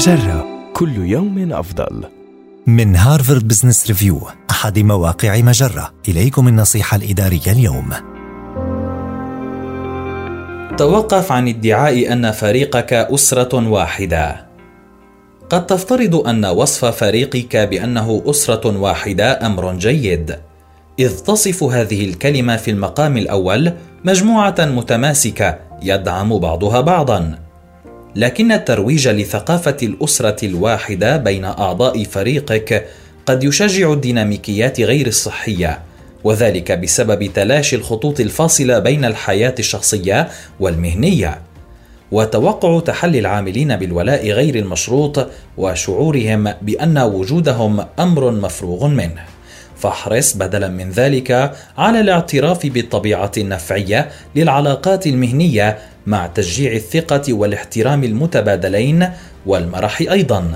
مجرة كل يوم أفضل. من هارفارد بزنس ريفيو أحد مواقع مجرة. إليكم النصيحة الإدارية اليوم. توقف عن ادعاء أن فريقك أسرة واحدة. قد تفترض أن وصف فريقك بأنه أسرة واحدة أمر جيد. إذ تصف هذه الكلمة في المقام الأول مجموعة متماسكة يدعم بعضها بعضا. لكن الترويج لثقافة الأسرة الواحدة بين أعضاء فريقك قد يشجع الديناميكيات غير الصحية وذلك بسبب تلاشي الخطوط الفاصلة بين الحياة الشخصية والمهنية. وتوقع تحلي العاملين بالولاء غير المشروط وشعورهم بأن وجودهم أمر مفروغ منه. فاحرص بدلا من ذلك على الاعتراف بالطبيعه النفعيه للعلاقات المهنية مع تشجيع الثقة والاحترام المتبادلين والمرح أيضا.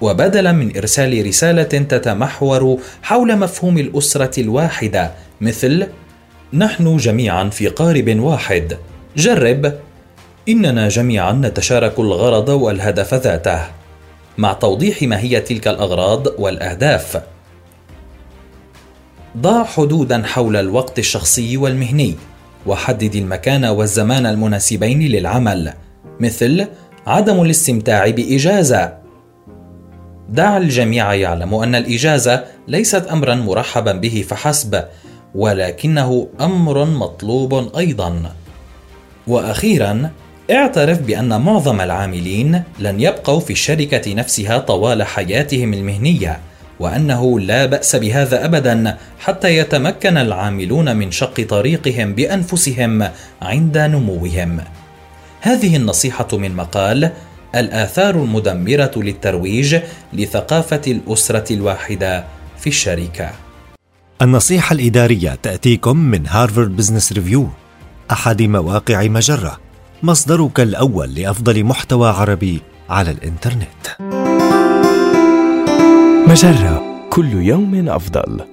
وبدلا من إرسال رسالة تتمحور حول مفهوم الأسرة الواحدة مثل نحن جميعا في قارب واحد. جرب. إننا جميعا نتشارك الغرض والهدف ذاته. مع توضيح ما هي تلك الأغراض والأهداف. ضع حدودا حول الوقت الشخصي والمهني وحدد المكان والزمان المناسبين للعمل مثل عدم الاستمتاع بإجازة. دع الجميع يعلم أن الإجازة ليست امرا مرحبا به فحسب ولكنه أمر مطلوب أيضا. وأخيرا اعترف بأن معظم العاملين لن يبقوا في الشركة نفسها طوال حياتهم المهنية. وأنه لا بأس بهذا ابدا حتى يتمكن العاملون من شق طريقهم بأنفسهم عند نموهم. هذه النصيحة من مقال الآثار المدمرة للترويج لثقافة الأسرة الواحدة في الشركة. النصيحة الإدارية تأتيكم من هارفارد بزنس ريفيو أحد مواقع مجرة مصدرك الأول لأفضل محتوى عربي على الإنترنت. مجرة. كل يوم أفضل.